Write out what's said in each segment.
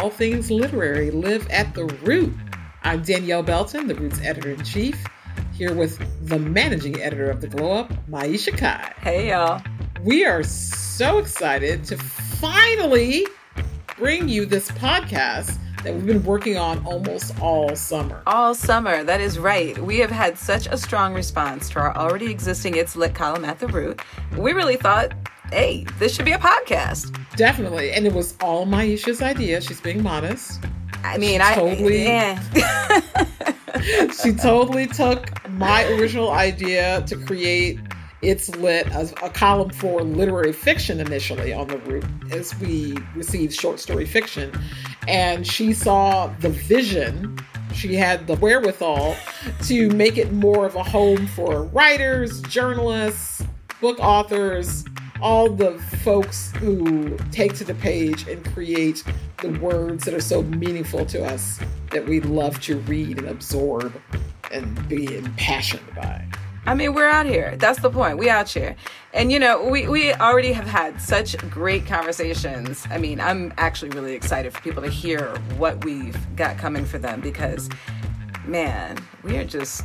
All things literary live at the root. I'm Danielle Belton, the Roots editor in chief, here with the managing editor of the Glow Up, Maiysha Kai. Hey, y'all. We are so excited to finally bring you this podcast that we've been working on almost all summer. All summer, that is right. We have had such a strong response to our already existing It's Lit column at The Root. We really thought, hey, this should be a podcast. Definitely. And it was all Maiysha's idea. She's being modest. I mean, She I totally- yeah. she totally took my original idea to create it's lit as a column for literary fiction initially on the Root as we received short story fiction and she saw the vision she had the wherewithal to make it more of a home for writers journalists book authors all the folks who take to the page and create the words that are so meaningful to us that we love to read and absorb and be impassioned by. I mean, we're out here. That's the point. We out here. And you know, we, we already have had such great conversations. I mean, I'm actually really excited for people to hear what we've got coming for them because man, we are just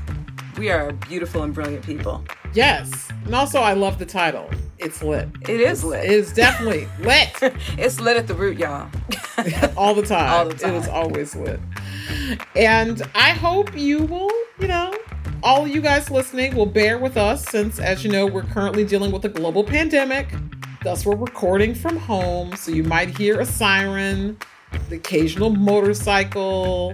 we are beautiful and brilliant people. Yes. And also, I love the title. It's lit. It is lit. It is definitely lit It's lit at the root, y'all. all the time. All the It is always lit. And I hope you will, you know, all you guys listening will bear with us since, as you know, we're currently dealing with a global pandemic. Thus, we're recording from home. So you might hear a siren, the occasional motorcycle,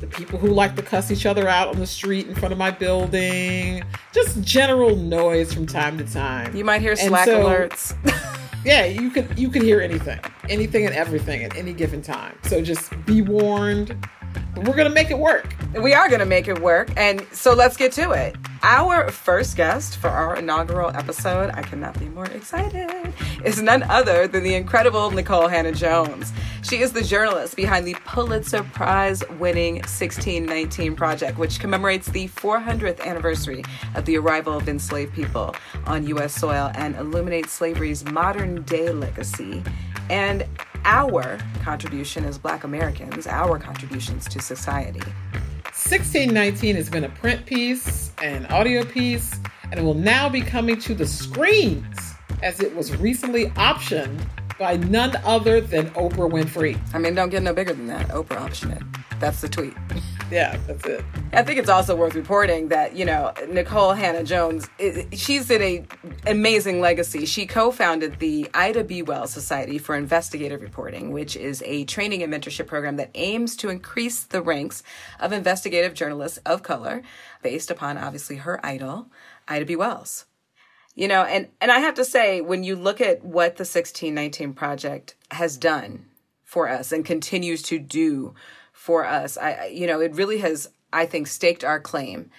the people who like to cuss each other out on the street in front of my building, just general noise from time to time. You might hear slack so- alerts. Yeah, you could you could hear anything, anything and everything at any given time. So just be warned. We're gonna make it work. we are going to make it work. And so let's get to it. Our first guest for our inaugural episode, I cannot be more excited, is none other than the incredible Nikole Hannah Jones. She is the journalist behind the Pulitzer Prize winning 1619 Project, which commemorates the 400th anniversary of the arrival of enslaved people on U.S. soil and illuminates slavery's modern day legacy and our contribution as Black Americans, our contributions to society. 1619 has been a print piece, an audio piece, and it will now be coming to the screens as it was recently optioned by none other than Oprah Winfrey. I mean, don't get no bigger than that. Oprah optioned it. That's the tweet. Yeah, that's it. I think it's also worth reporting that you know Nikole Hannah Jones. She's in a amazing legacy. She co-founded the Ida B. Wells Society for Investigative Reporting, which is a training and mentorship program that aims to increase the ranks of investigative journalists of color, based upon obviously her idol, Ida B. Wells. You know, and and I have to say, when you look at what the 1619 Project has done for us and continues to do for us, I you know, it really has, I think, staked our claim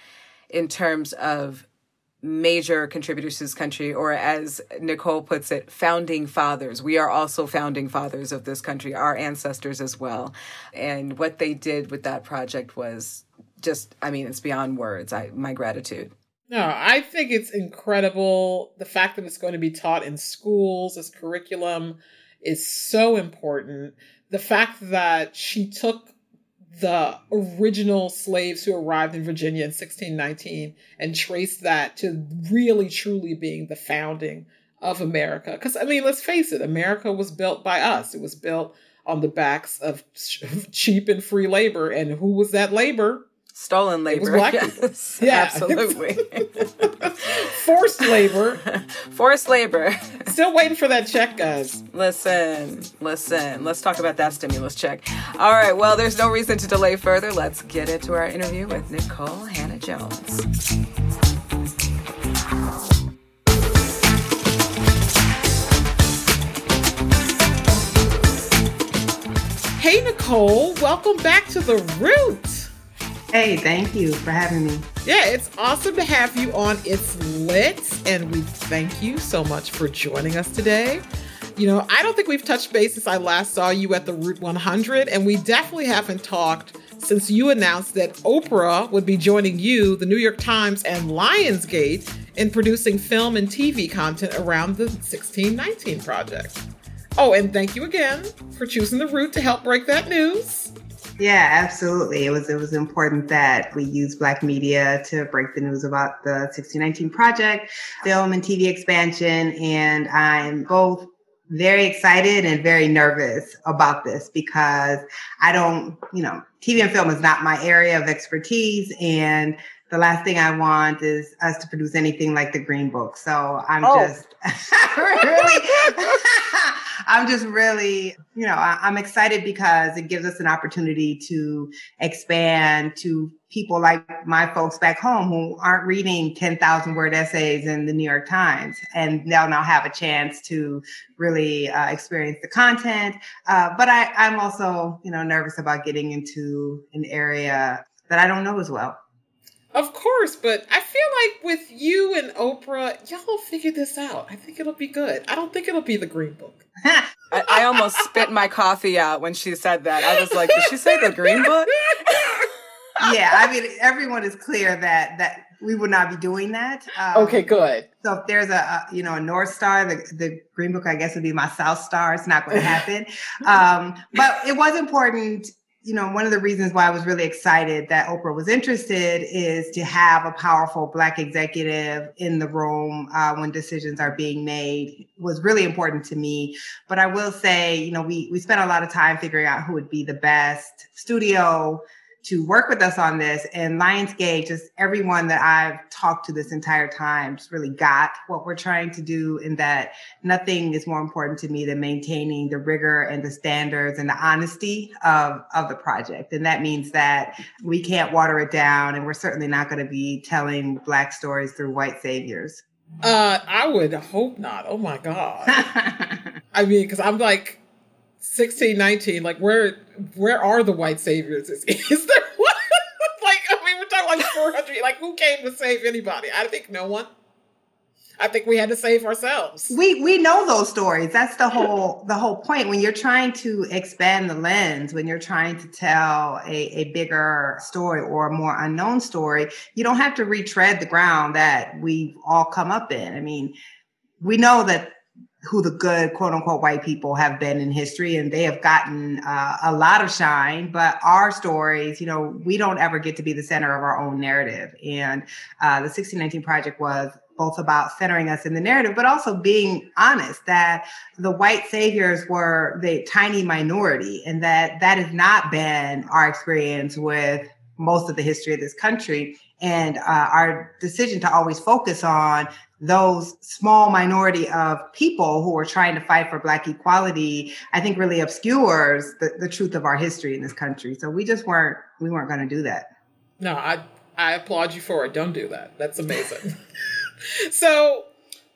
in terms of major contributors to this country, or as Nikole puts it, founding fathers. We are also founding fathers of this country, our ancestors as well. And what they did with that project was just, I mean, it's beyond words. I my gratitude. No, I think it's incredible. The fact that it's going to be taught in schools as curriculum is so important. The fact that she took the original slaves who arrived in Virginia in 1619 and trace that to really truly being the founding of America. Because, I mean, let's face it, America was built by us, it was built on the backs of cheap and free labor. And who was that labor? Stolen labor. black yes, Yeah. absolutely. Forced labor. Forced labor. Still waiting for that check, guys. Listen, listen. Let's talk about that stimulus check. All right. Well, there's no reason to delay further. Let's get into our interview with Nikole Hannah Jones. Hey, Nikole, welcome back to The Root. Hey, thank you for having me. Yeah, it's awesome to have you on It's Lit, and we thank you so much for joining us today. You know, I don't think we've touched base since I last saw you at the Root 100, and we definitely haven't talked since you announced that Oprah would be joining you, the New York Times, and Lionsgate in producing film and TV content around the 1619 Project. Oh, and thank you again for choosing the Root to help break that news. Yeah, absolutely. It was it was important that we use Black media to break the news about the 1619 project, film and TV expansion, and I'm both very excited and very nervous about this because I don't, you know, TV and film is not my area of expertise and the last thing I want is us to produce anything like the Green Book. So I'm Oh. just really, I'm just really, you know, I, I'm excited because it gives us an opportunity to expand to people like my folks back home who aren't reading 10,000 word essays in the New York Times. And they'll now have a chance to really uh, experience the content. Uh, but I, I'm also, you know, nervous about getting into an area that I don't know as well. Of course, but I feel like with you and Oprah, y'all figure this out. I think it'll be good. I don't think it'll be the Green Book. I, I almost spit my coffee out when she said that. I was like, did she say the Green Book? yeah, I mean, everyone is clear that that we would not be doing that. Um, Okay, good. So if there's a, a you know a North Star, the the Green Book, I guess would be my South Star. It's not going to happen. um, but it was important. You know, one of the reasons why I was really excited that Oprah was interested is to have a powerful Black executive in the room uh, when decisions are being made was really important to me. But I will say, you know, we we spent a lot of time figuring out who would be the best studio to work with us on this. And Lionsgate, just everyone that I've talked to this entire time, just really got what we're trying to do. In that nothing is more important to me than maintaining the rigor and the standards and the honesty of of the project. And that means that we can't water it down, and we're certainly not going to be telling Black stories through white saviors. Uh, I would hope not. Oh my god. I mean, because I'm like 16, 19. Like, where where are the white saviors? Is, is there one? like, I mean, we're talking like 400. Like, who came to save anybody? I think no one. I think we had to save ourselves. we we know those stories that's the whole the whole point when you're trying to expand the lens when you're trying to tell a, a bigger story or a more unknown story you don't have to retread the ground that we've all come up in i mean we know that who the good quote unquote white people have been in history and they have gotten uh, a lot of shine but our stories you know we don't ever get to be the center of our own narrative. And uh, the 1619 project was both about centering us in the narrative but also being honest that the white saviors were the tiny minority and that that has not been our experience with most of the history of this country. And uh, our decision to always focus on those small minority of people who are trying to fight for black equality i think really obscures the, the truth of our history in this country so we just weren't we weren't going to do that No, I I applaud you for it. Don't do that. That's amazing. so,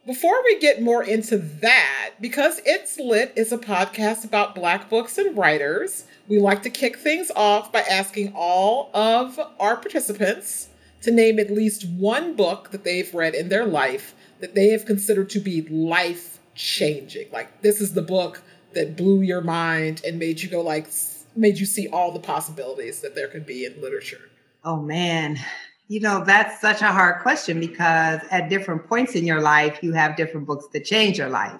before we get more into that, because It's Lit is a podcast about Black books and writers, we like to kick things off by asking all of our participants to name at least one book that they've read in their life that they have considered to be life changing. Like, this is the book that blew your mind and made you go, like, made you see all the possibilities that there could be in literature. Oh man, you know, that's such a hard question because at different points in your life, you have different books that change your life.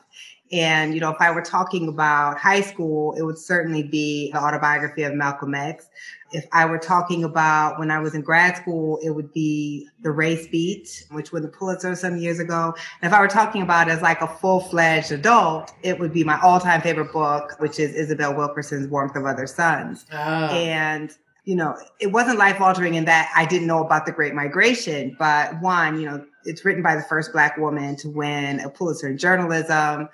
And, you know, if I were talking about high school, it would certainly be the autobiography of Malcolm X. If I were talking about when I was in grad school, it would be The Race Beat, which won the Pulitzer some years ago. And if I were talking about as like a full fledged adult, it would be my all time favorite book, which is Isabel Wilkerson's Warmth of Other Suns. Ah. And you know, it wasn't life altering in that I didn't know about the Great Migration, but one, you know, it's written by the first Black woman to win a Pulitzer in journalism.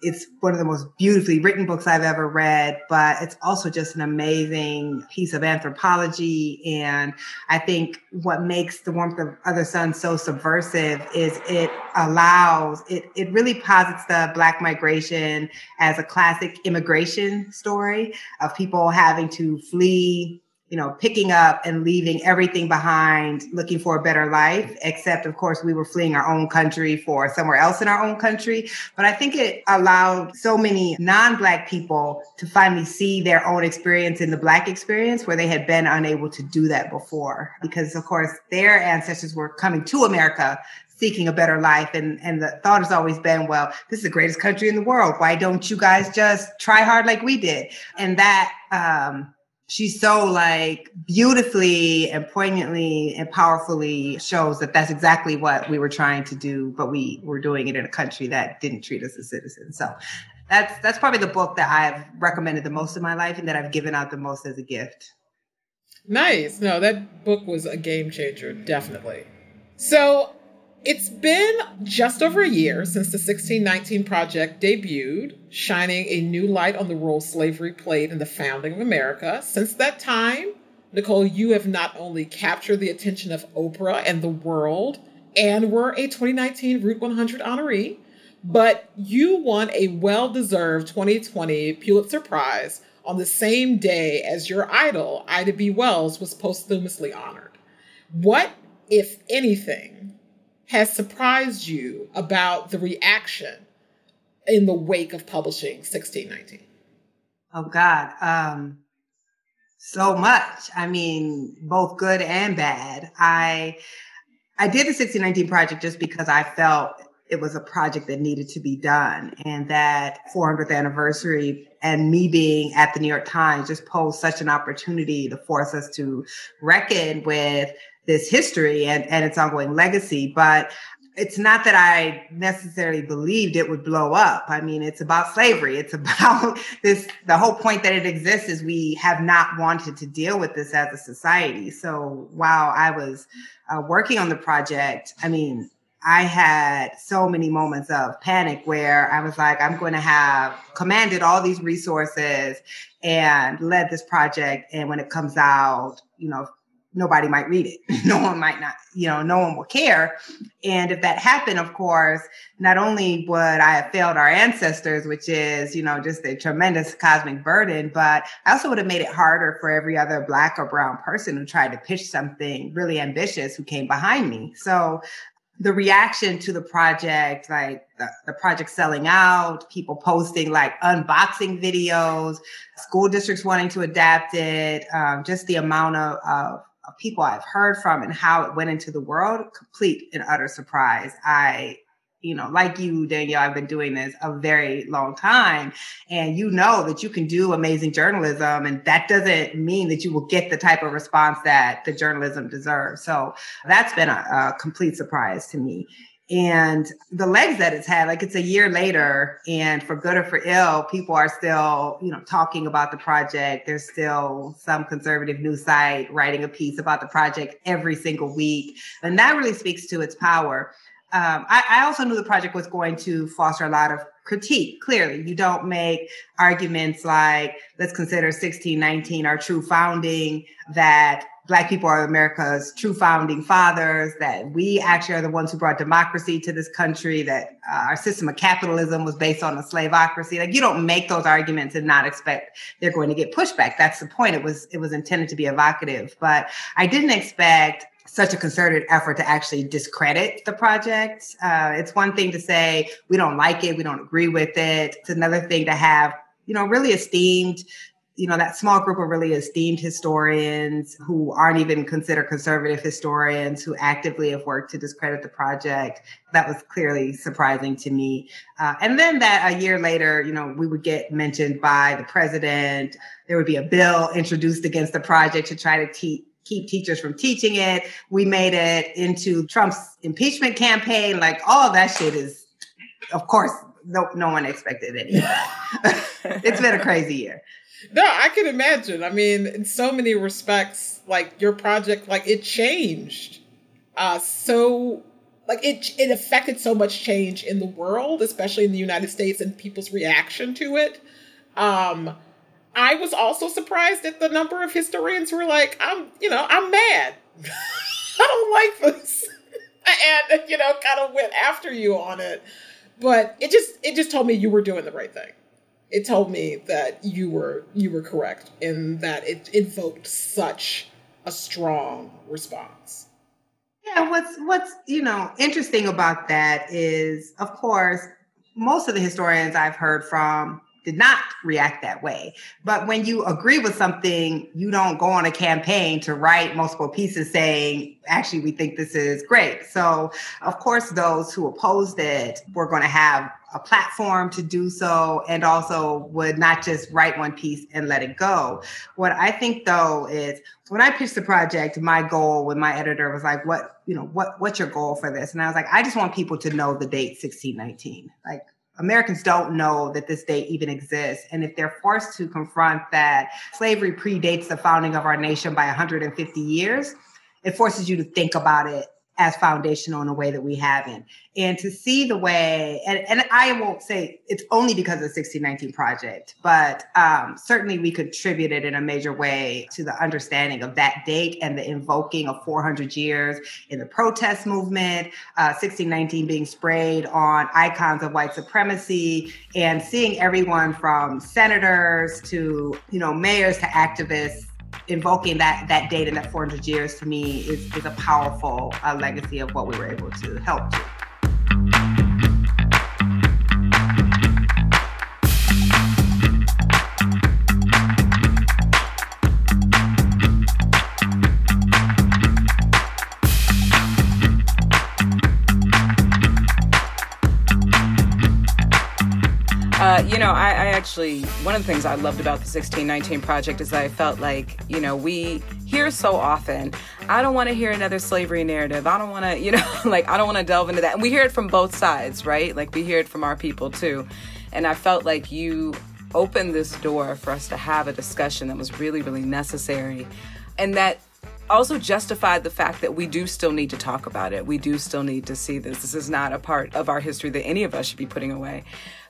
It's one of the most beautifully written books I've ever read, but it's also just an amazing piece of anthropology. And I think what makes The Warmth of Other Sun so subversive is it allows, it, it really posits the Black migration as a classic immigration story of people having to flee you know, picking up and leaving everything behind, looking for a better life, except, of course, we were fleeing our own country for somewhere else in our own country. But I think it allowed so many non Black people to finally see their own experience in the Black experience where they had been unable to do that before. Because, of course, their ancestors were coming to America seeking a better life. And, and the thought has always been, well, this is the greatest country in the world. Why don't you guys just try hard like we did? And that, um, she's so like beautifully and poignantly and powerfully shows that that's exactly what we were trying to do but we were doing it in a country that didn't treat us as citizens. So that's that's probably the book that i've recommended the most in my life and that i've given out the most as a gift. Nice. No that book was a game changer definitely. So it's been just over a year since the 1619 Project debuted, shining a new light on the role slavery played in the founding of America. Since that time, Nikole, you have not only captured the attention of Oprah and the world and were a 2019 Root 100 honoree, but you won a well deserved 2020 Pulitzer Prize on the same day as your idol, Ida B. Wells, was posthumously honored. What, if anything, has surprised you about the reaction in the wake of publishing 1619? Oh God. Um so much. I mean, both good and bad. I I did the 1619 project just because I felt it was a project that needed to be done and that 400th anniversary and me being at the New York Times just posed such an opportunity to force us to reckon with this history and, and its ongoing legacy. But it's not that I necessarily believed it would blow up. I mean, it's about slavery. It's about this. The whole point that it exists is we have not wanted to deal with this as a society. So while I was uh, working on the project, I mean, I had so many moments of panic where I was like, I'm going to have commanded all these resources and led this project. And when it comes out, you know, nobody might read it. no one might not, you know, no one will care. And if that happened, of course, not only would I have failed our ancestors, which is, you know, just a tremendous cosmic burden, but I also would have made it harder for every other black or brown person who tried to pitch something really ambitious who came behind me. So the reaction to the project, like the, the, project selling out, people posting like unboxing videos, school districts wanting to adapt it, um, just the amount of, of people I've heard from and how it went into the world, complete and utter surprise. I, you know, like you, Danielle, I've been doing this a very long time. And you know that you can do amazing journalism. And that doesn't mean that you will get the type of response that the journalism deserves. So that's been a, a complete surprise to me and the legs that it's had like it's a year later and for good or for ill people are still you know talking about the project there's still some conservative news site writing a piece about the project every single week and that really speaks to its power um, I, I also knew the project was going to foster a lot of critique clearly you don't make arguments like let's consider 1619 our true founding that Black people are America's true founding fathers, that we actually are the ones who brought democracy to this country, that uh, our system of capitalism was based on a slaveocracy. Like you don't make those arguments and not expect they're going to get pushback. That's the point. It was it was intended to be evocative, but I didn't expect such a concerted effort to actually discredit the project. Uh, it's one thing to say we don't like it, we don't agree with it. It's another thing to have you know really esteemed you know, that small group of really esteemed historians who aren't even considered conservative historians who actively have worked to discredit the project. That was clearly surprising to me. Uh, and then that a year later, you know, we would get mentioned by the president. There would be a bill introduced against the project to try to teach keep teachers from teaching it. We made it into Trump's impeachment campaign. Like all of that shit is, of course, no, no one expected any of that. it's been a crazy year. No, I can imagine. I mean, in so many respects, like your project, like it changed. Uh, so like it it affected so much change in the world, especially in the United States and people's reaction to it. Um, I was also surprised at the number of historians who were like, I'm, you know, I'm mad. I don't like this. and, you know, kind of went after you on it. But it just it just told me you were doing the right thing. It told me that you were you were correct in that it invoked such a strong response. Yeah, what's what's you know interesting about that is, of course, most of the historians I've heard from did not react that way. But when you agree with something, you don't go on a campaign to write multiple pieces saying, actually, we think this is great. So, of course, those who opposed it were going to have a platform to do so and also would not just write one piece and let it go. What I think though is when I pitched the project, my goal with my editor was like, what, you know, what what's your goal for this? And I was like, I just want people to know the date 1619. Like Americans don't know that this date even exists. And if they're forced to confront that slavery predates the founding of our nation by 150 years, it forces you to think about it as foundational in a way that we haven't. And to see the way, and, and I won't say it's only because of the 1619 project, but um, certainly we contributed in a major way to the understanding of that date and the invoking of 400 years in the protest movement, uh, 1619 being sprayed on icons of white supremacy, and seeing everyone from senators to, you know, mayors to activists invoking that that date and that 400 years to me is, is a powerful uh, legacy of what we were able to help to. You know, I, I, actually, one of the things I loved about the 1619 project is I felt like, you know, we hear so often, I don't want to hear another slavery narrative. I don't want to, you know, like, I don't want to delve into that. And we hear it from both sides, right? Like, we hear it from our people too. And I felt like you opened this door for us to have a discussion that was really, really necessary. And that also justified the fact that we do still need to talk about it. We do still need to see this. This is not a part of our history that any of us should be putting away.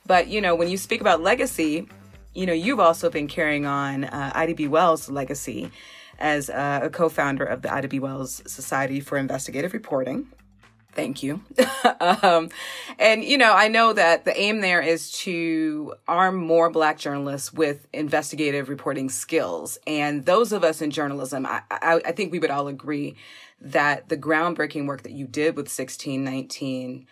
But, you know, when you speak about legacy, you know, you've also been carrying on uh, Ida B. Wells' legacy as uh, a co founder of the Ida B. Wells Society for Investigative Reporting. Thank you. um, and, you know, I know that the aim there is to arm more Black journalists with investigative reporting skills. And those of us in journalism, I, I, I think we would all agree that the groundbreaking work that you did with 1619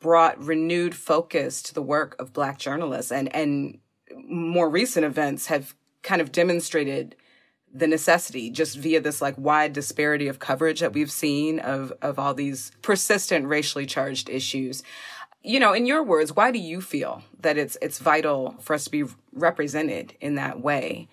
brought renewed focus to the work of black journalists and and more recent events have kind of demonstrated the necessity just via this like wide disparity of coverage that we've seen of of all these persistent racially charged issues you know in your words why do you feel that it's it's vital for us to be represented in that way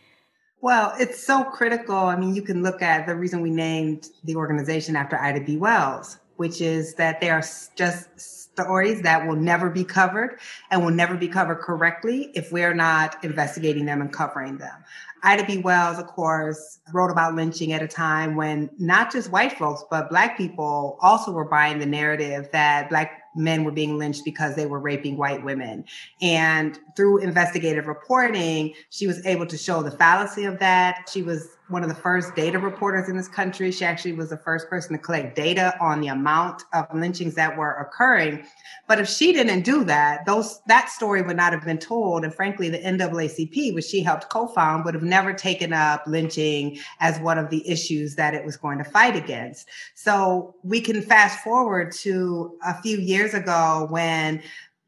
well, it's so critical. I mean, you can look at the reason we named the organization after Ida B. Wells, which is that they are just stories that will never be covered and will never be covered correctly if we're not investigating them and covering them. Ida B. Wells, of course, wrote about lynching at a time when not just white folks, but Black people also were buying the narrative that Black men were being lynched because they were raping white women. And through investigative reporting, she was able to show the fallacy of that. She was one of the first data reporters in this country. She actually was the first person to collect data on the amount of lynchings that were occurring. But if she didn't do that, those that story would not have been told. And frankly, the NAACP, which she helped co-found, would have never taken up lynching as one of the issues that it was going to fight against. So we can fast forward to a few years ago when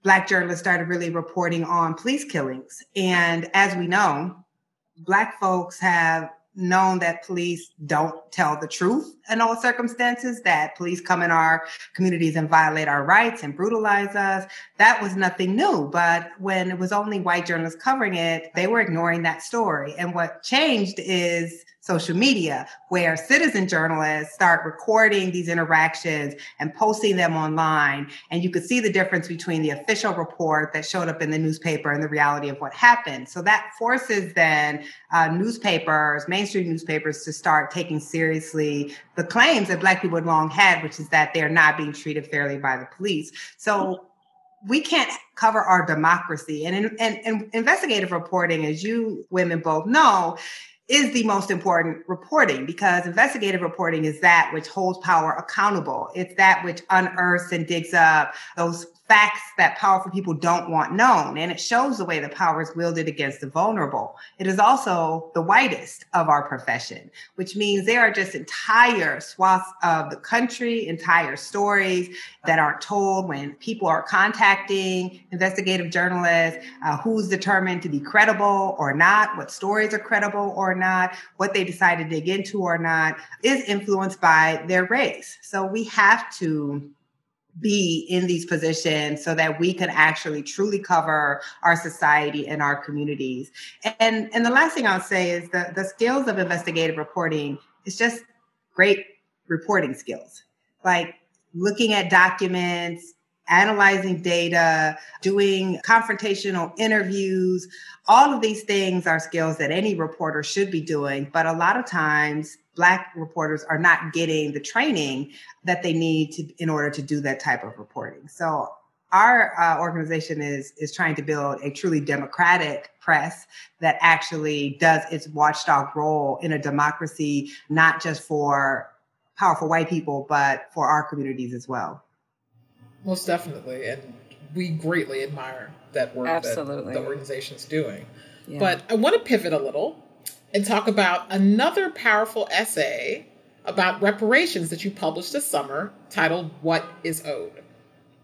Black journalists started really reporting on police killings. And as we know, Black folks have known that police don't tell the truth in all circumstances, that police come in our communities and violate our rights and brutalize us. That was nothing new. But when it was only white journalists covering it, they were ignoring that story. And what changed is social media, where citizen journalists start recording these interactions and posting them online. And you could see the difference between the official report that showed up in the newspaper and the reality of what happened. So that forces then uh, newspapers, mainstream newspapers, to start taking seriously the claims that Black people had long had, which is that they're not being treated fairly by the police. So we can't cover our democracy. And, and, and investigative reporting, as you women both know, is the most important reporting because investigative reporting is that which holds power accountable. It's that which unearths and digs up those facts that powerful people don't want known. And it shows the way the power is wielded against the vulnerable. It is also the whitest of our profession, which means there are just entire swaths of the country, entire stories that aren't told when people are contacting investigative journalists, uh, who's determined to be credible or not, what stories are credible or not, what they decide to dig into or not, is influenced by their race. So we have to be in these positions so that we can actually truly cover our society and our communities. And and the last thing I'll say is the, the skills of investigative reporting is just great reporting skills. Like looking at documents, analyzing data, doing confrontational interviews. All of these things are skills that any reporter should be doing. But a lot of times Black reporters are not getting the training that they need to in order to do that type of reporting. So our uh, organization is is trying to build a truly democratic press that actually does its watchdog role in a democracy, not just for powerful white people, but for our communities as well. Most definitely, and we greatly admire that work Absolutely. that the organization's doing. Yeah. But I want to pivot a little and talk about another powerful essay about reparations that you published this summer titled What is Owed?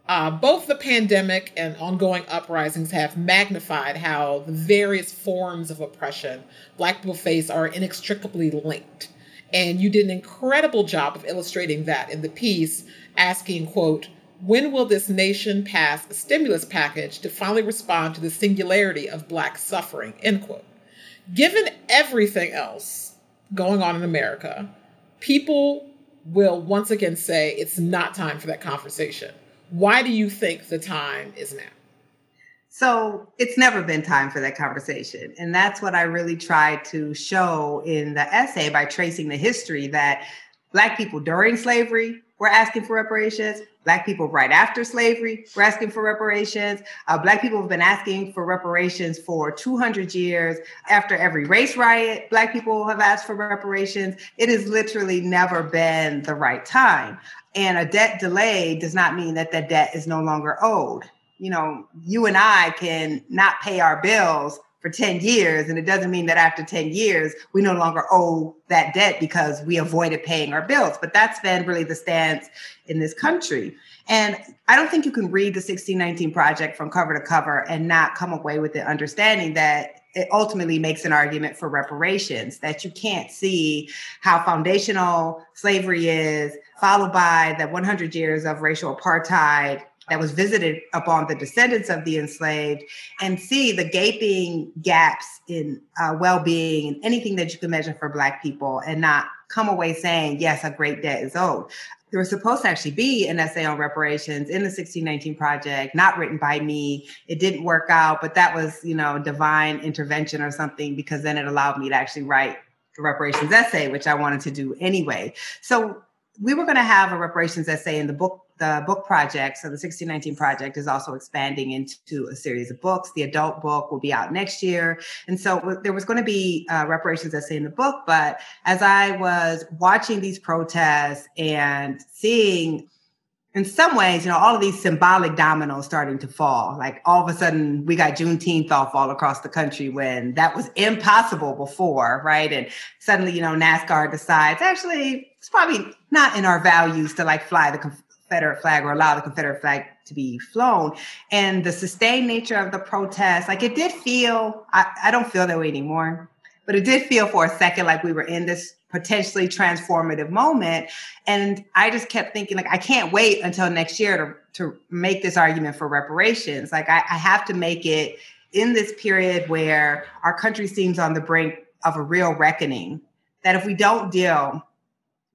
Uh, both the pandemic and ongoing uprisings have magnified how the various forms of oppression Black people face are inextricably linked. And you did an incredible job of illustrating that in the piece, asking, quote, when will this nation pass a stimulus package to finally respond to the singularity of Black suffering, end quote given everything else going on in America, people will once again say it's not time for that conversation. Why do you think the time is now? So it's never been time for that conversation. And that's what I really tried to show in the essay by tracing the history that Black people during slavery were asking for reparations, Black people right after slavery were asking for reparations. Uh, Black people have been asking for reparations for 200 years. After every race riot, Black people have asked for reparations. It has literally never been the right time. And a debt delay does not mean that the debt is no longer owed. You know, you and I can not pay our bills for 10 years. And it doesn't mean that after 10 years, we no longer owe that debt because we avoided paying our bills. But that's been really the stance in this country. And I don't think you can read the 1619 Project from cover to cover and not come away with the understanding that it ultimately makes an argument for reparations, that you can't see how foundational slavery is, followed by the 100 years of racial apartheid that was visited upon the descendants of the enslaved and see the gaping gaps in uh, well-being and anything that you can measure for black people and not come away saying yes a great debt is owed. There was supposed to actually be an essay on reparations in the 1619 project not written by me. It didn't work out but that was you know divine intervention or something because then it allowed me to actually write the reparations essay which i wanted to do anyway. So we were going to have a reparations essay in the book the book project, so the 1619 project is also expanding into a series of books. The adult book will be out next year. And so there was going to be uh, reparations essay in the book. But as I was watching these protests and seeing in some ways, you know, all of these symbolic dominoes starting to fall. Like all of a sudden, we got Juneteenth off all across the country when that was impossible before, right? And suddenly, you know, NASCAR decides actually it's probably not in our values to like fly the Confederate flag or allow the Confederate flag to be flown. And the sustained nature of the protest, like it did feel, I, I don't feel that way anymore, but it did feel for a second like we were in this potentially transformative moment. And I just kept thinking, like, I can't wait until next year to, to make this argument for reparations. Like, I, I have to make it in this period where our country seems on the brink of a real reckoning that if we don't deal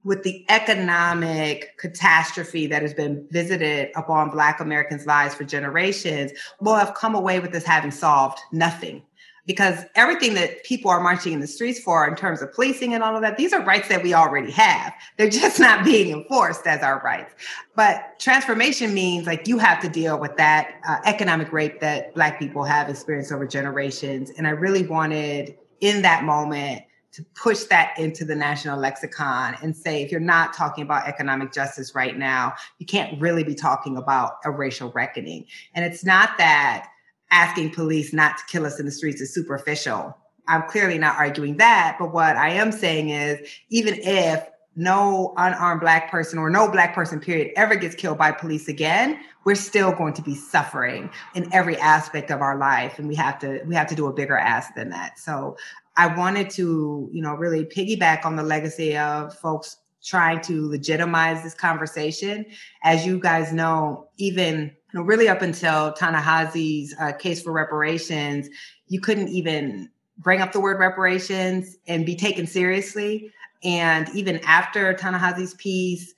with the economic catastrophe that has been visited upon Black Americans' lives for generations, we'll have come away with this having solved nothing. Because everything that people are marching in the streets for, in terms of policing and all of that, these are rights that we already have. They're just not being enforced as our rights. But transformation means like you have to deal with that uh, economic rape that Black people have experienced over generations. And I really wanted in that moment to push that into the national lexicon and say if you're not talking about economic justice right now, you can't really be talking about a racial reckoning. And it's not that asking police not to kill us in the streets is superficial. I'm clearly not arguing that, but what I am saying is even if no unarmed black person or no black person period ever gets killed by police again we're still going to be suffering in every aspect of our life and we have to we have to do a bigger ask than that so I wanted to, you know, really piggyback on the legacy of folks trying to legitimize this conversation. As you guys know, even you know, really up until Ta-Nehisi's uh, case for reparations, you couldn't even bring up the word reparations and be taken seriously. And even after Ta-Nehisi's piece,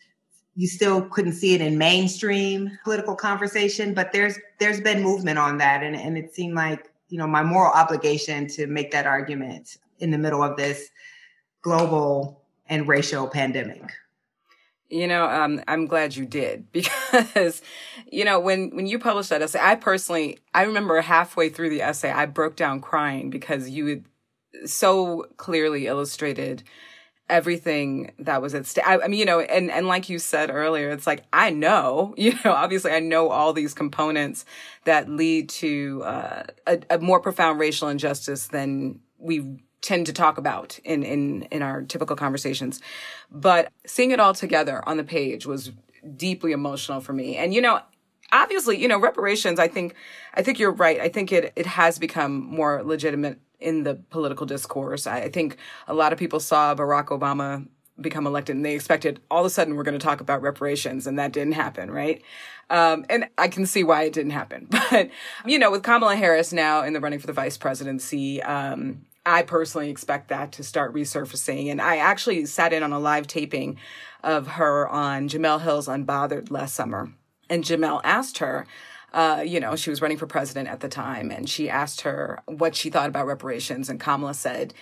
you still couldn't see it in mainstream political conversation. But there's there's been movement on that, and, and it seemed like you know my moral obligation to make that argument in the middle of this global and racial pandemic. You know um, i'm glad you did because you know when when you published that essay i personally i remember halfway through the essay i broke down crying because you so clearly illustrated everything that was at stake. I, I, mean, you know, and, and like you said earlier, it's like, I know, you know, obviously I know all these components that lead to uh, a, a more profound racial injustice than we tend to talk about in, in, in our typical conversations. But seeing it all together on the page was deeply emotional for me. And, you know, obviously, you know, reparations, I think, I think you're right. I think it, it has become more legitimate in the political discourse. I think a lot of people saw Barack Obama become elected and they expected all of a sudden we're going to talk about reparations and that didn't happen, right? Um, and I can see why it didn't happen. But, you know, with Kamala Harris now in the running for the vice presidency, um, I personally expect that to start resurfacing. And I actually sat in on a live taping of her on Jemele Hill's Unbothered last summer. And Jemele asked her, uh, you know, she was running for president at the time, and she asked her what she thought about reparations, and Kamala said,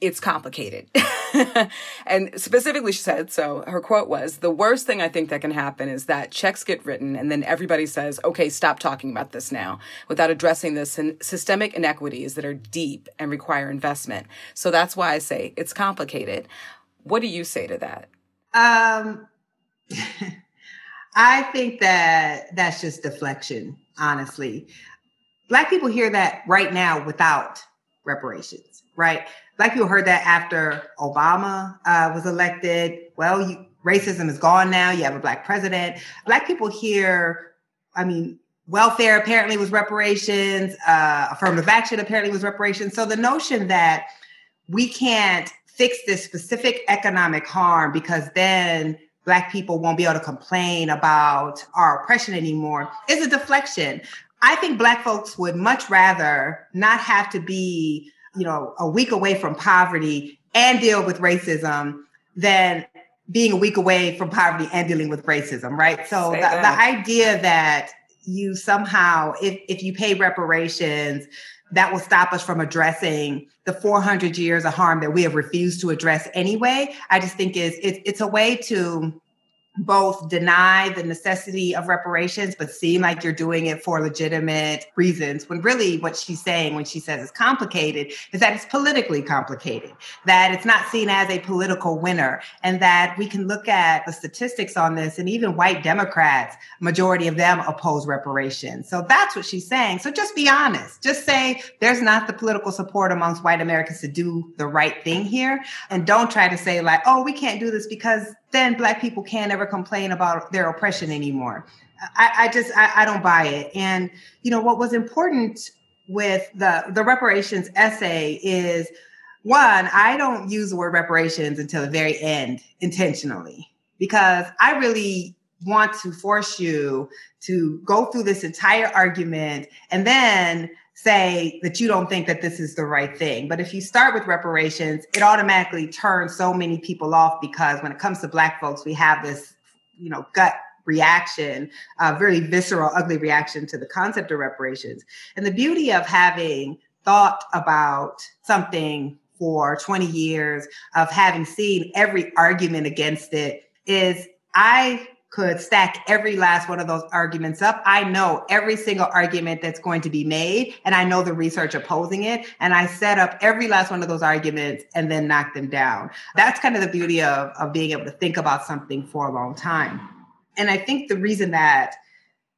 it's complicated. and specifically, she said, so her quote was, the worst thing I think that can happen is that checks get written and then everybody says, okay, stop talking about this now without addressing the systemic inequities that are deep and require investment. So that's why I say it's complicated. What do you say to that? Um, I think that that's just deflection, honestly. Black people hear that right now without reparations, right? Black people heard that after Obama uh, was elected. Well, you, racism is gone now. You have a black president. Black people hear, I mean, welfare apparently was reparations, uh, affirmative action apparently was reparations. So the notion that we can't fix this specific economic harm because then Black people won't be able to complain about our oppression anymore is a deflection. I think Black folks would much rather not have to be, you know, a week away from poverty and deal with racism than being a week away from poverty and dealing with racism, right? So the, the idea that you somehow, if, if you pay reparations, that will stop us from addressing the 400 years of harm that we have refused to address anyway. I just think is it, it's a way to both deny the necessity of reparations, but seem like you're doing it for legitimate reasons. When really what she's saying when she says it's complicated is that it's politically complicated, that it's not seen as a political winner, and that we can look at the statistics on this, and even white Democrats, majority of them oppose reparations. So that's what she's saying. So just be honest. Just say there's not the political support amongst white Americans to do the right thing here. And don't try to say, like, oh, we can't do this because then black people can't ever complain about their oppression anymore. I, I just I, I, don't buy it. And you know what was important with the the reparations essay is one, I don't use the word reparations until the very end intentionally because I really want to force you to go through this entire argument and then say that you don't think that this is the right thing. But if you start with reparations, it automatically turns so many people off because when it comes to Black folks, we have this, you know, gut reaction, a very visceral, ugly reaction to the concept of reparations. And the beauty of having thought about something for 20 years, of having seen every argument against it, is I could stack every last one of those arguments up. I know every single argument that's going to be made, and I know the research opposing it. And I set up every last one of those arguments and then knock them down. That's kind of the beauty of, of being able to think about something for a long time. And I think the reason that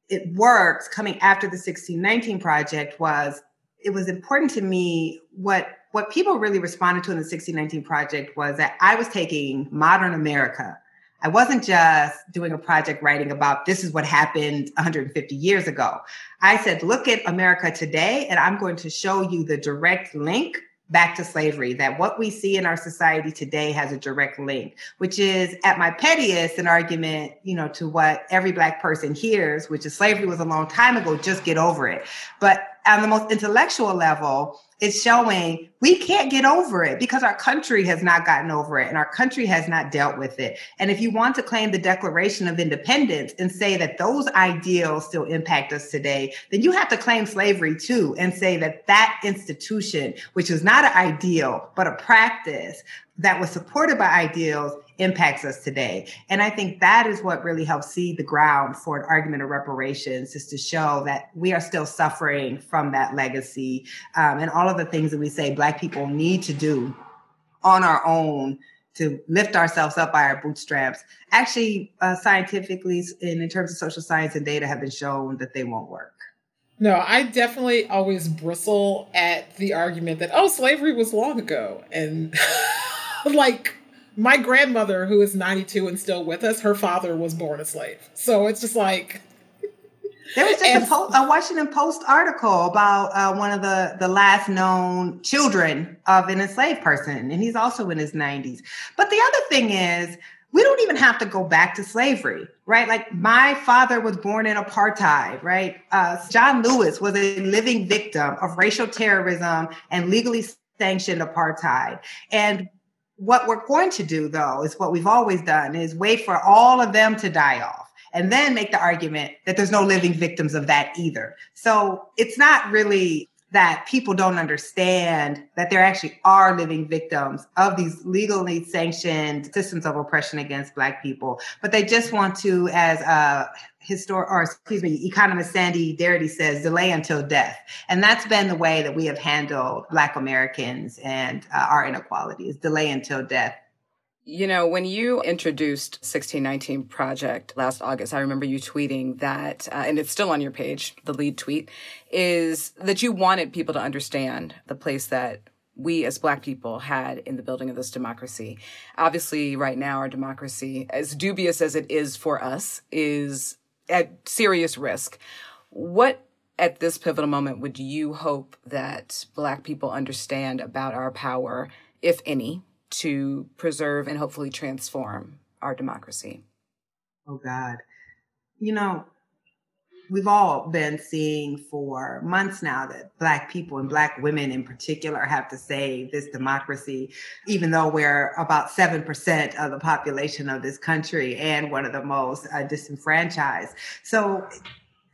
it works coming after the 1619 project was it was important to me what what people really responded to in the 1619 project was that I was taking modern America I wasn't just doing a project writing about this is what happened 150 years ago. I said, look at America today, and I'm going to show you the direct link back to slavery, that what we see in our society today has a direct link, which is at my pettiest an argument, you know, to what every black person hears, which is slavery was a long time ago, just get over it. But on the most intellectual level, it's showing we can't get over it because our country has not gotten over it and our country has not dealt with it. And if you want to claim the Declaration of Independence and say that those ideals still impact us today, then you have to claim slavery too and say that that institution, which is not an ideal, but a practice that was supported by ideals impacts us today. And I think that is what really helps seed the ground for an argument of reparations is to show that we are still suffering from that legacy um, and all of the things that we say Black people need to do on our own to lift ourselves up by our bootstraps. Actually, uh, scientifically, and in terms of social science and data, have been shown that they won't work. No, I definitely always bristle at the argument that, oh, slavery was long ago. And like, my grandmother, who is 92 and still with us, her father was born a slave. So it's just like. There was just and, a, a, Washington Post article about uh, one of the, the last known children of an enslaved person, and he's also in his 90s. But the other thing is, we don't even have to go back to slavery, right? Like my father was born in apartheid, right? Uh, John Lewis was a living victim of racial terrorism and legally sanctioned apartheid. And what we're going to do, though, is what we've always done is wait for all of them to die off and then make the argument that there's no living victims of that either. So it's not really that people don't understand that there actually are living victims of these legally sanctioned systems of oppression against Black people, but they just want to, as a historic, or excuse me, economist Sandy Darity says, delay until death. And that's been the way that we have handled Black Americans and uh, our inequality is delay until death. You know, when you introduced 1619 Project last August, I remember you tweeting that, uh, and it's still on your page, the lead tweet, is that you wanted people to understand the place that we as Black people had in the building of this democracy. Obviously, right now, our democracy, as dubious as it is for us, is at serious risk. What at this pivotal moment would you hope that Black people understand about our power, if any, to preserve and hopefully transform our democracy? Oh, God. You know, we've all been seeing for months now that Black people and Black women in particular have to save this democracy, even though we're about 7% of the population of this country and one of the most uh, disenfranchised. So,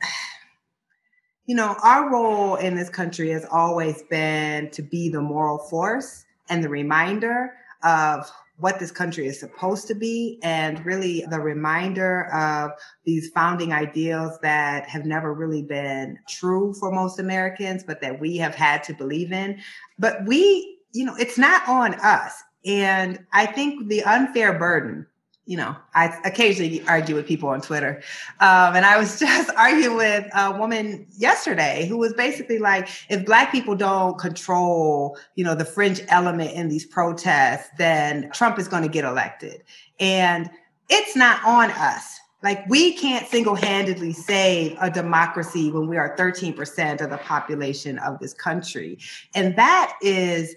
you know, our role in this country has always been to be the moral force and the reminder of what this country is supposed to be and really the reminder of these founding ideals that have never really been true for most Americans, but that we have had to believe in. But we, you know, it's not on us. And I think the unfair burden you know, I occasionally argue with people on Twitter. Um, and I was just arguing with a woman yesterday who was basically like, if Black people don't control, you know, the fringe element in these protests, then Trump is going to get elected. And it's not on us. Like, we can't single handedly save a democracy when we are 13% of the population of this country. And that is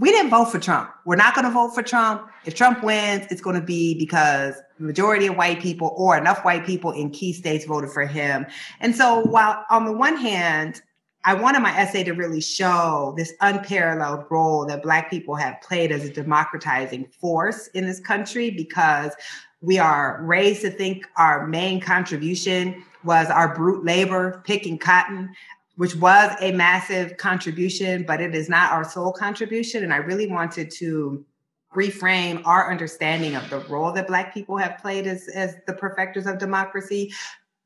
we didn't vote for Trump. We're not going to vote for Trump. If Trump wins, it's going to be because the majority of white people or enough white people in key states voted for him. And so while on the one hand, I wanted my essay to really show this unparalleled role that Black people have played as a democratizing force in this country because we are raised to think our main contribution was our brute labor, picking cotton, which was a massive contribution, but it is not our sole contribution. And I really wanted to reframe our understanding of the role that Black people have played as, as the perfecters of democracy.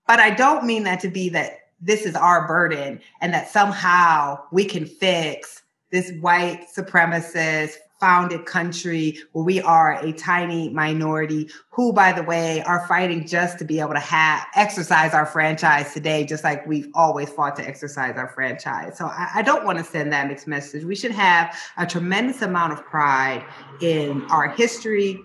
But I don't mean that to be that this is our burden and that somehow we can fix this white supremacist founded country where we are a tiny minority who by the way are fighting just to be able to have exercise our franchise today just like we've always fought to exercise our franchise. So I, I don't want to send that mixed message. We should have a tremendous amount of pride in our history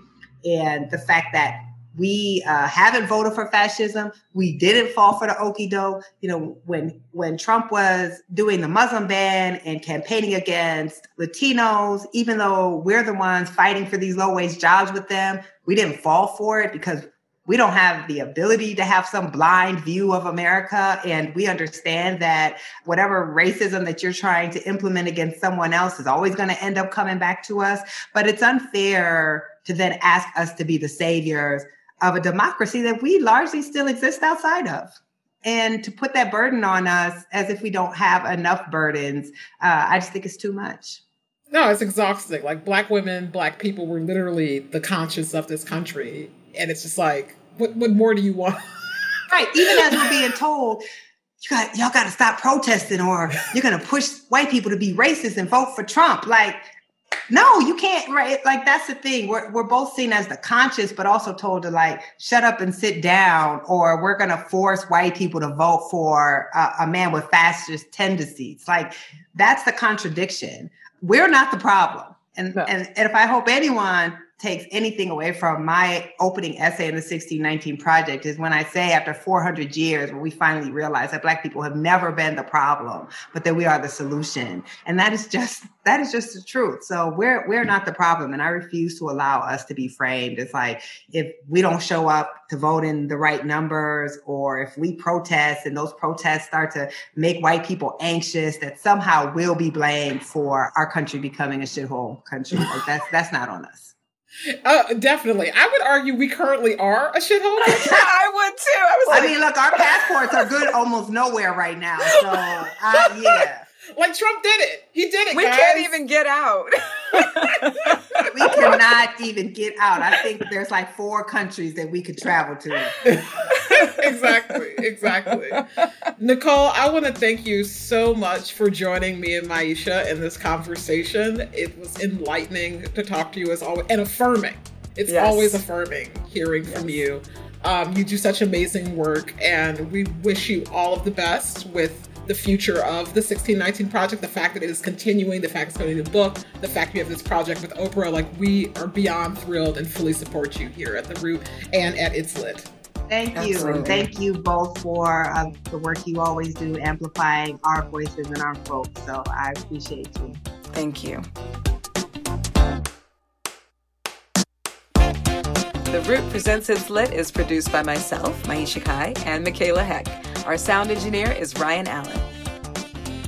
and the fact that we uh, haven't voted for fascism. We didn't fall for the okie doke. You know, when when Trump was doing the Muslim ban and campaigning against Latinos, even though we're the ones fighting for these low wage jobs with them, we didn't fall for it because we don't have the ability to have some blind view of America. And we understand that whatever racism that you're trying to implement against someone else is always going to end up coming back to us. But it's unfair to then ask us to be the saviors of a democracy that we largely still exist outside of. And to put that burden on us as if we don't have enough burdens, uh, I just think it's too much. No, it's exhausting. Like black women, black people were literally the conscience of this country. And it's just like, what, what more do you want? right. Even as we're being told, you got y'all got to stop protesting, or you're gonna push white people to be racist and vote for Trump. Like, no, you can't. Right? Like that's the thing. We're we're both seen as the conscious, but also told to like shut up and sit down, or we're gonna force white people to vote for a, a man with fascist tendencies. Like that's the contradiction. We're not the problem. And, no. and and if I hope anyone takes anything away from my opening essay in the 1619 project is when I say after 400 years, when we finally realize that Black people have never been the problem, but that we are the solution. And that is just that is just the truth. So we're we're not the problem, and I refuse to allow us to be framed It's like if we don't show up to vote in the right numbers, or if we protest and those protests start to make white people anxious, that somehow we'll be blamed for our country becoming a shithole country. Like that's that's not on us. Uh, definitely. I would argue we currently are a shithole. I would too. I was like, I mean, look, our passports are good almost nowhere right now. So, uh, yeah. Like Trump did it. He did it. We guys. can't even get out. we cannot even get out. I think there's like four countries that we could travel to. exactly. Exactly. Nikole, I want to thank you so much for joining me and Maiysha in this conversation. It was enlightening to talk to you as always and affirming. It's yes. always affirming hearing yes. from you. Um, you do such amazing work, and we wish you all of the best with the future of the 1619 project, the fact that it is continuing, the fact it's going to be a book, the fact we have this project with Oprah. Like, we are beyond thrilled and fully support you here at The Root and at It's Lit. Thank you. Absolutely. And thank you both for uh, the work you always do, amplifying our voices and our folks. So I appreciate you. Thank you. The Root Presents It's Lit is produced by myself, Maiysha Kai, and Michaela Heck. Our sound engineer is Ryan Allen.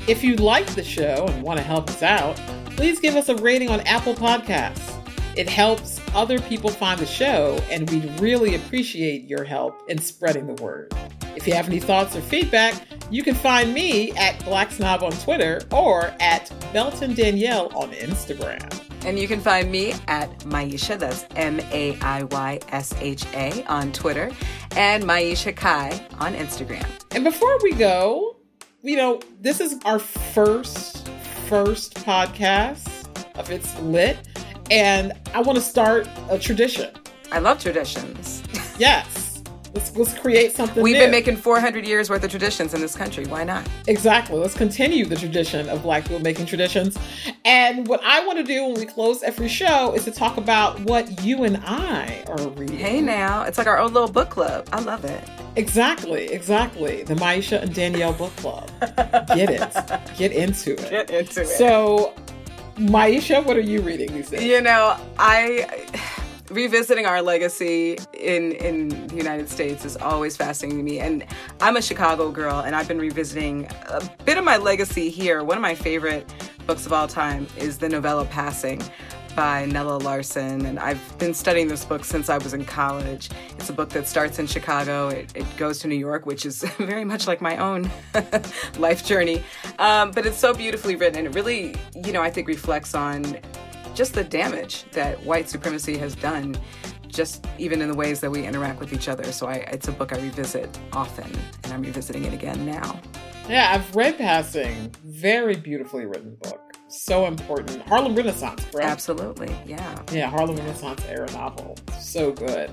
If you like the show and want to help us out, please give us a rating on Apple Podcasts. It helps other people find the show, and we'd really appreciate your help in spreading the word. If you have any thoughts or feedback, you can find me at Black Snob on Twitter or at Belton Danielle on Instagram. And you can find me at Maiysha, that's M A I Y S H A, on Twitter, and Maiysha Kai on Instagram. And before we go, you know, this is our first, first podcast of It's Lit. And I want to start a tradition. I love traditions. yes. Let's, let's create something We've new. been making 400 years worth of traditions in this country. Why not? Exactly. Let's continue the tradition of Black people making traditions. And what I want to do when we close every show is to talk about what you and I are reading. Hey, now. It's like our own little book club. I love it. Exactly, exactly. The Maiysha and Danielle book club. Get it. Get into it. Get into it. So, Maiysha, what are you reading these days? You know, I revisiting our legacy in in the United States is always fascinating to me. And I'm a Chicago girl, and I've been revisiting a bit of my legacy here. One of my favorite books of all time is the novella Passing by Nella Larsen, and I've been studying this book since I was in college. It's a book that starts in Chicago, it, it goes to New York, which is very much like my own life journey. Um, but it's so beautifully written, and it really, you know, I think reflects on just the damage that white supremacy has done just even in the ways that we interact with each other. So I, it's a book I revisit often, and I'm revisiting it again now. Yeah, I've read Passing. Very beautifully written book. So important. Harlem Renaissance, correct? Absolutely, yeah. Yeah, Harlem Renaissance era novel. So good.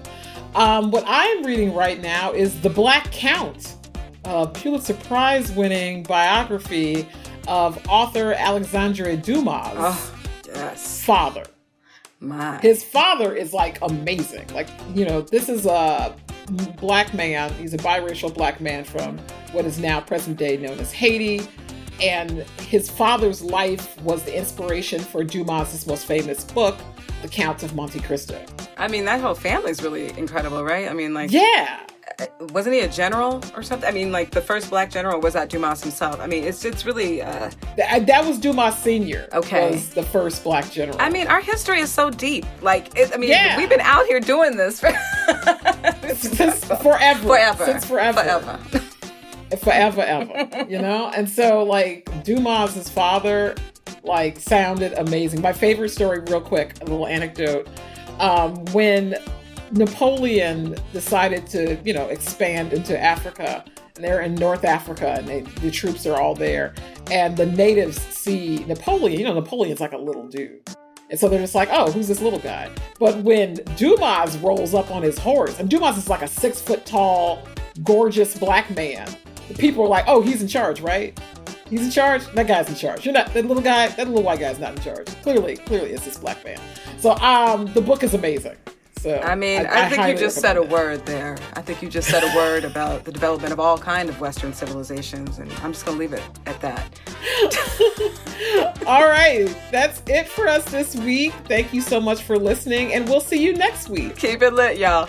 Um, what I am reading right now is The Black Count, a Pulitzer Prize winning biography of author Alexandre Dumas' oh, yes. father. My. His father is like amazing. Like, you know, this is a black man. He's a biracial black man from what is now present day known as Haiti. And his father's life was the inspiration for Dumas' most famous book, The Count of Monte Cristo. I mean, that whole family's really incredible, right? I mean, like, yeah, wasn't he a general or something? I mean, like the first black general was that Dumas himself. I mean, it's it's really uh, that, that was Dumas Senior. Okay, was the first black general. I mean, our history is so deep. Like, it, I mean, yeah. we've been out here doing this for since forever, forever, since forever, forever. forever, ever, you know? And so, like, Dumas's father, like, sounded amazing. My favorite story, real quick, a little anecdote. Um, when Napoleon decided to, you know, expand into Africa, and they're in North Africa, and they, the troops are all there, and the natives see Napoleon. You know, Napoleon's like a little dude. And so they're just like, oh, who's this little guy? But when Dumas rolls up on his horse, and Dumas is like a six foot tall, gorgeous black man, the people are like, oh, he's in charge, right? He's in charge. That guy's in charge. You're not that little guy. That little white guy's not in charge. Clearly, clearly, it's this black man. So, um, the book is amazing. So I mean, I, I, I think you just said a word there. I think you just said a word about the development of all kind of Western civilizations, and I'm just gonna leave it at that. all right, that's it for us this week. Thank you so much for listening, and we'll see you next week. Keep it lit, y'all.